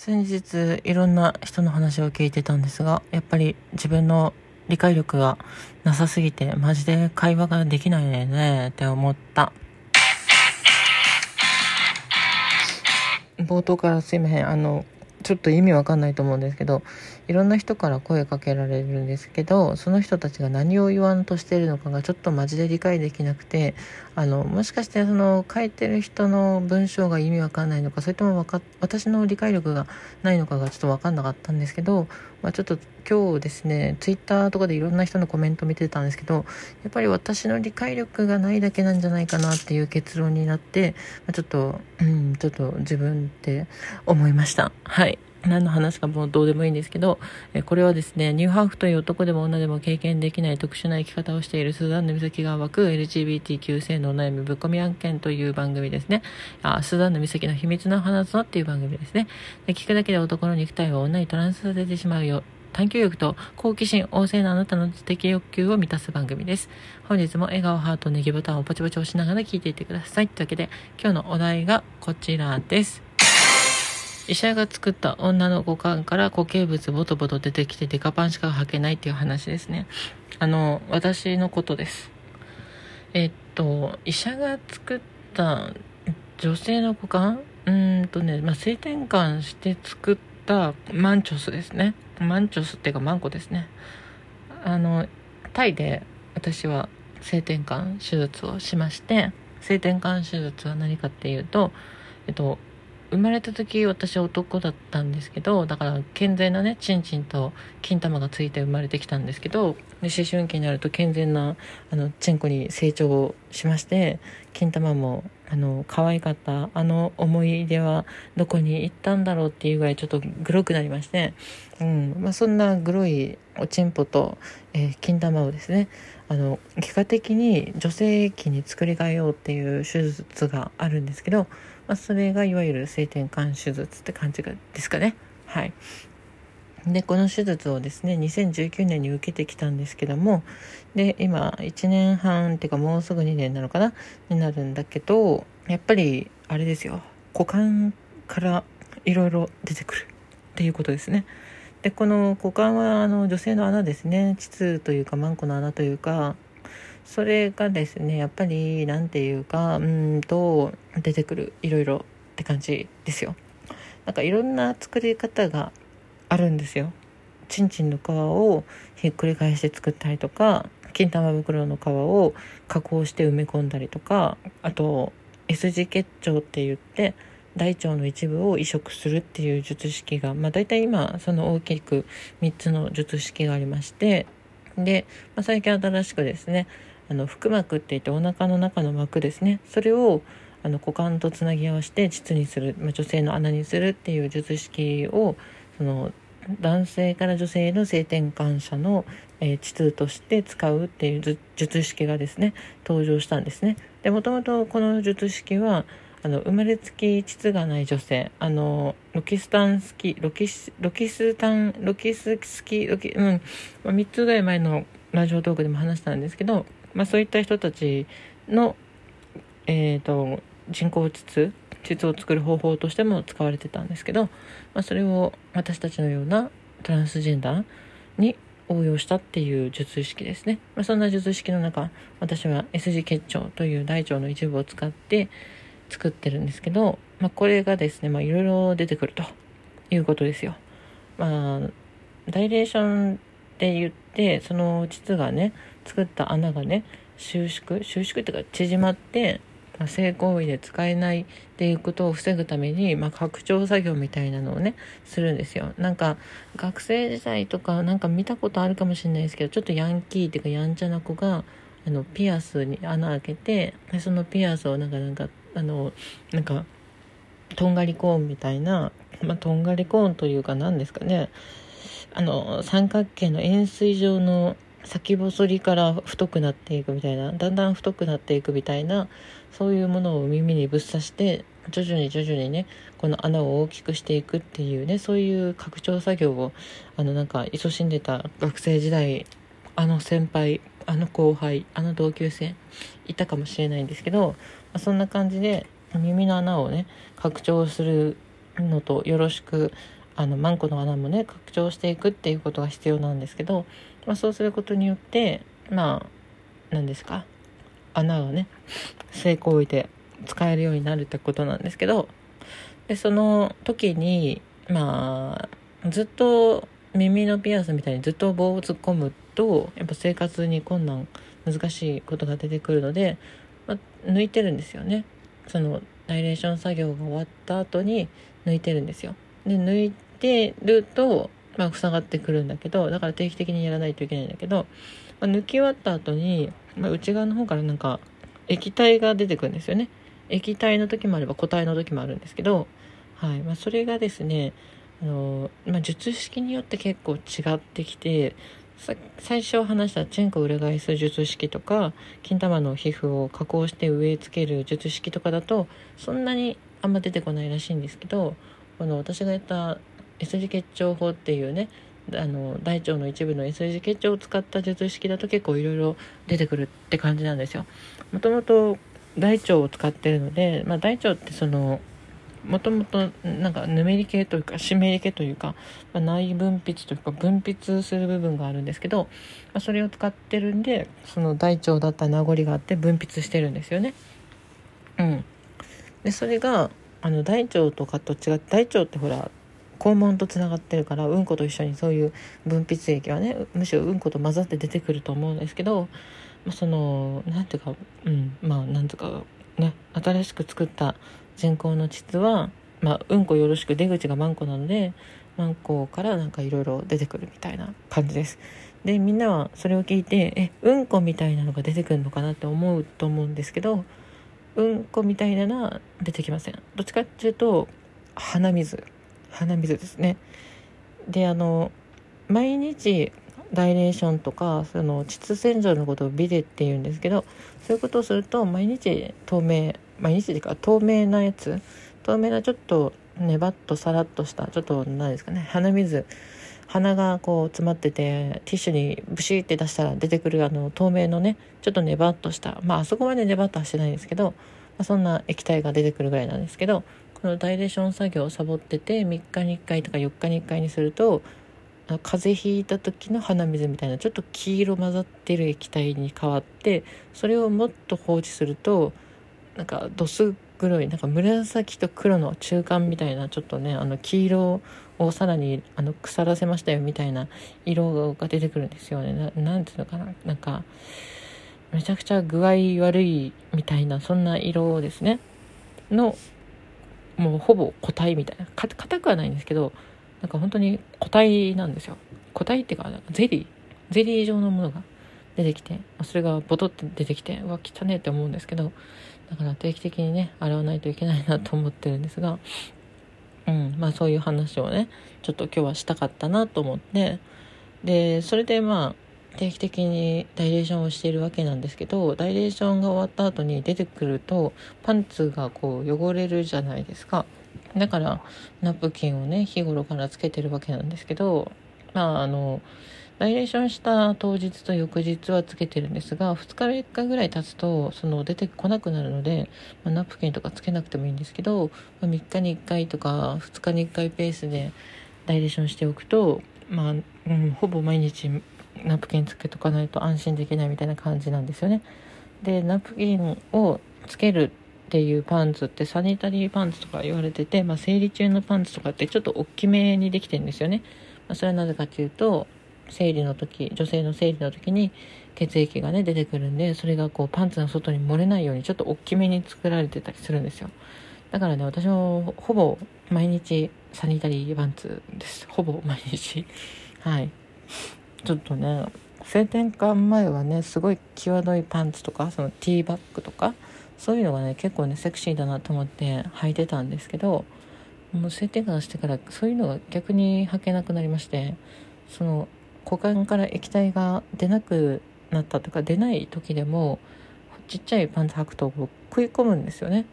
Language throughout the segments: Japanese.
先日いろんな人の話を聞いてたんですが、やっぱり自分の理解力がなさすぎて、マジで会話ができないねって思った。冒頭からすいません。あの、ちょっと意味わかんないと思うんですけどいろんな人から声かけられるんですけどその人たちが何を言わんとしているのかがちょっとマジで理解できなくてあのもしかしてその書いてる人の文章が意味わかんないのかそれともか私の理解力がないのかがちょっとわかんなかったんですけど、まあ、ちょっと今日ですねツイッターとかでいろんな人のコメント見てたんですけどやっぱり私の理解力がないだけなんじゃないかなっていう結論になって、まあ、ちょっとうんちょっと自分って思いましたはい。何の話かもうどうでもいいんですけど、えこれはですね、ニューハーフという男でも女でも経験できない特殊な生き方をしているスザンヌ美咲が湧く LGBTQ 性のお悩みぶっ込み案件という番組ですね。あスザンヌ美咲の秘密の花園っていう番組ですねで。聞くだけで男の肉体を女にトランスさせてしまうよ。探求欲と好奇心旺盛なあなたの知的欲求を満たす番組です。本日も笑顔、ハート、ネギボタンをポチポチ押しながら聞いていってください。というわけで、今日のお題がこちらです。医者が作った女の股間から固形物ボトボト出てきてデカパンしか履けないっていう話ですね。あの、私のことです。えっと、医者が作った女性の股間？うんとね、まあ、性転換して作ったマンチョスですね。マンチョスっていうかマンコですね。あの、タイで私は性転換手術をしまして、性転換手術は何かっていうと、えっと、生まれた時私は男だったんですけどだから健全なねチンチンと金玉がついて生まれてきたんですけど思春期になると健全なあのチンコに成長しまして金玉もあの可愛かったあの思い出はどこに行ったんだろうっていうぐらいちょっとグロくなりまして、うんまあ、そんなグロいおちんぽと、えー、金玉をですねあの外科的に女性器に作り変えようっていう手術があるんですけどまあ、それがいわゆる性転換手術って感じがですかね。はい。で、この手術をですね、2019年に受けてきたんですけども、で、今、1年半っていうかもうすぐ2年なのかなになるんだけど、やっぱり、あれですよ、股間からいろいろ出てくるっていうことですね。で、この股間は、あの、女性の穴ですね。膣というか、マンコの穴というか、それがですねやっぱり何て言うかうんと出てくるいろいろって感じですよ。なんかいろんな作り方があるんですよ。ちんちんの皮をひっくり返して作ったりとか金玉袋の皮を加工して埋め込んだりとかあと S 字結腸って言って大腸の一部を移植するっていう術式が、まあ、大体今その大きく3つの術式がありましてで、まあ、最近新しくですねあの腹膜って言ってお腹の中の膜ですねそれをあの股間とつなぎ合わせて膣にする、まあ、女性の穴にするっていう術式をその男性から女性の性転換者の、えー、膣として使うっていう術式がですね登場したんですね。でもともとこの術式はあの生まれつき膣がない女性あのロキスタンスキロキスロキスタンロキススキロキうん、まあ、3つぐらい前のラジオトークでも話したんですけどまあ、そういった人たちの、えーと、人工膣膣を作る方法としても使われてたんですけど、まあ、それを私たちのようなトランスジェンダーに応用したっていう術式ですね、まあ、そんな術式の中私は S 字結腸という大腸の一部を使って作ってるんですけど、まあ、これがですねいろいろ出てくるということですよ。まあダイレーションって言ってその膣がね作った穴がね収縮収縮っていうか縮まって、まあ、性行為で使えないっていうことを防ぐために、まあ、拡張作業みたいなのをねするんですよ。なんか学生時代とかなんか見たことあるかもしれないですけどちょっとヤンキーっていうかやんちゃな子があのピアスに穴開けてでそのピアスをなんかなんかあのなんかとんがりコーンみたいな、まあ、とんがりコーンというか何ですかね。あの三角形の円錐状の先細りから太くなっていくみたいなだんだん太くなっていくみたいなそういうものを耳にぶっ刺して徐々に徐々にねこの穴を大きくしていくっていうねそういう拡張作業をあのなんか勤しんでた学生時代あの先輩あの後輩あの同級生いたかもしれないんですけど、まあ、そんな感じで耳の穴をね拡張するのとよろしくあのマンコの穴もね拡張していくっていうことが必要なんですけど、まあ、そうすることによってまあ何ですか？穴がね成功で使えるようになるってことなんですけどでその時にまあずっと耳のピアスみたいにずっと棒を突っ込むとやっぱ生活に困難難しいことが出てくるので、まあ、抜いてるんですよね。そのダイレーション作業が終わった後に抜いてるんですよ。で抜いてると、まあ、塞がってくるんだけどだから定期的にやらないといけないんだけど、まあ、抜き終わった後に、まあ、内側の方からなんか液体が出てくるんですよね。液体の時もあれば固体の時もあるんですけど、はい。まあ、それがですねあの、まあ、術式によって結構違ってきて最初話したチェンコ裏返す術式とか金玉の皮膚を加工して植え付ける術式とかだとそんなにあんま出てこないらしいんですけどこの私がやった S 字結腸法っていうねあの大腸の一部の S 字結腸を使った術式だと結構いろいろ出てくるって感じなんですよ。もともと大腸を使ってるので、まあ、大腸ってそのもともとなんかぬめり系というか湿り系というか、まあ、内分泌というか分泌する部分があるんですけど、まあ、それを使ってるんでその大腸だった名残があって分泌してるんですよね。うん、でそれがあの大腸とかと違って大腸ってほら肛門とつながってるからうんこと一緒にそういう分泌液はねむしろうんこと混ざって出てくると思うんですけど、まあ、その何ていうかうんまあ何ていうかね新しく作った人工の膣は、まあ、うんこよろしく出口がマンコなのでマンコからなんかいろいろ出てくるみたいな感じです。でみんなはそれを聞いてえうんこみたいなのが出てくるのかなって思うと思うんですけどうんこみたいなのは出てきませんどっちかっていうと鼻水鼻水ですね。であの毎日ダイレーションとかその膣洗浄のことをビデって言うんですけどそういうことをすると毎日透明毎日というか透明なやつ透明なちょっとねばっとさらっとしたちょっと何ですかね鼻水鼻がこう詰まっててティッシュにブシーって出したら出てくるあの透明のねちょっとねばっとした。まああそこまでねばっとはしてないんですけど、まあ、そんな液体が出てくるぐらいなんですけどこのダイレーション作業をサボってて3日に1回とか4日に1回にすると風邪ひいた時の鼻水みたいなちょっと黄色混ざってる液体に変わってそれをもっと放置するとなんかどす黒いなんか紫と黒の中間みたいなちょっとねあの黄色をさらにあの腐らせましたよみたいな色が出てくるんですよね。何ていうのかな。なんかめちゃくちゃ具合悪いみたいなそんな色ですね。のもうほぼ固体みたいな。硬くはないんですけどなんか本当に固体なんですよ。固体っていうかゼリー。ゼリー状のものが出てきてそれがボトって出てきてうわ汚ねえって思うんですけどだから定期的にね洗わないといけないなと思ってるんですがうんまあそういう話をねちょっと今日はしたかったなと思って。でそれでまあ定期的にダイレーションをしているわけなんですけどダイレーションが終わった後に出てくるとパンツがこう汚れるじゃないですか。だからナプキンをね日頃からつけてるわけなんですけどまああのダイレーションした当日と翌日はつけてるんですが2日3日ぐらい経つとその出てこなくなるので、まあ、ナプキンとかつけなくてもいいんですけど、まあ、3日に1回とか2日に1回ペースでダイレーションしておくと、まあうん、ほぼ毎日ナプキンつけとかないと安心できないみたいな感じなんですよね。でナプキンをつけるっていうパンツってサニタリーパンツとか言われてて、まあ、生理中のパンツとかってちょっと大きめにできてるんですよね。まあ、それはなぜかっていうと生理の時女性の生理の時に血液がね出てくるんでそれがこうパンツの外に漏れないようにちょっと大きめに作られてたりするんですよだからね私もほぼ毎日サニタリーパンツですほぼ毎日はいちょっとね性転換前はねすごい際どいパンツとかそのティーバッグとかそういうのがね結構ねセクシーだなと思って履いてたんですけどもう性転換してからそういうのが逆に履けなくなりましてその股間から液体が出なくなったとか出ない時でもちっちゃいパンツ履くと食い込むんですよね。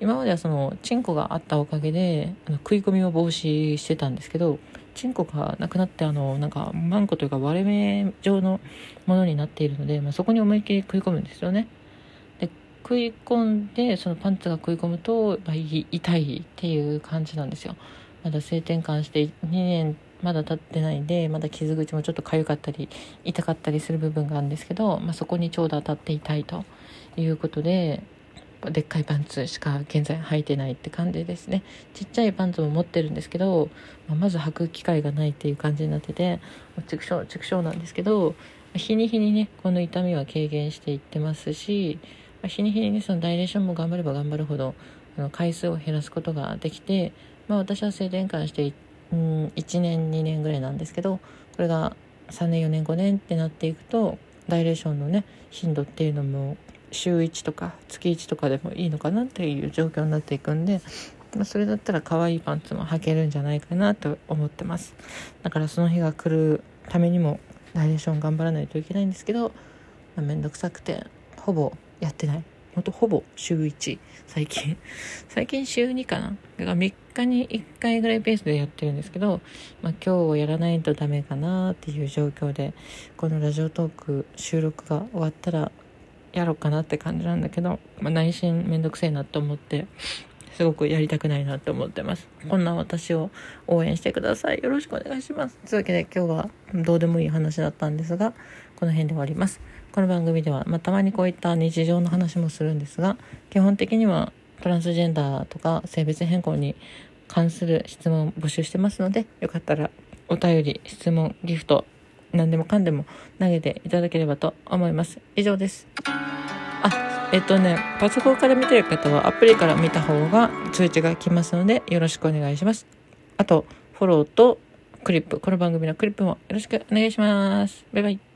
今まではそのチンコがあったおかげであの食い込みを防止してたんですけどチンコがなくなってあのなんかマンコというか割れ目状のものになっているので、まあ、そこに思いっきり食い込むんですよね。で食い込んでそのパンツが食い込むと、まあ、痛いっていう感じなんですよ。まだ性転換して2年まだ経ってないんでまだ傷口もちょっと痒かったり痛かったりする部分があるんですけど、まあ、そこにちょうど当たって痛いということででっかいパンツしか現在履いてないって感じですね。ちっちゃいパンツも持ってるんですけど、まあ、まず履く機会がないっていう感じになってて畜生畜生なんですけど日に日にねこの痛みは軽減していってますし、日に日にねそのダイレーションも頑張れば頑張るほどあの回数を減らすことができて、まあ、私は性転換してうん1年2年ぐらいなんですけどこれが3年4年5年ってなっていくとダイレーションのね頻度っていうのも週1とか月1とかでもいいのかなっていう状況になっていくんで、まあ、それだったら可愛いパンツも履けるんじゃないかなと思ってます。だからその日が来るためにもダイレーション頑張らないといけないんですけど、まあ、めんどくさくてほぼやってない。ほんとほぼ週1最近。最近週2かな。だから3日に1回ぐらいペースでやってるんですけど、まあ、今日やらないとダメかなっていう状況でこのラジオトーク収録が終わったらやろうかなって感じなんだけど、まあ、内心めんどくせえなと思ってすごくやりたくないなと思ってます。こんな私を応援してください。よろしくお願いします。というわけで今日はどうでもいい話だったんですがこの辺で終わります。この番組では、まあ、たまにこういった日常の話もするんですが基本的にはトランスジェンダーとか性別変更に関する質問を募集してますのでよかったらお便り質問ギフト何でもかんでも投げていただければと思います。以上です。あ、えっとね、パソコンから見てる方はアプリから見た方が通知が来ますのでよろしくお願いします。あと、フォローとクリップ、この番組のクリップもよろしくお願いします。バイバイ。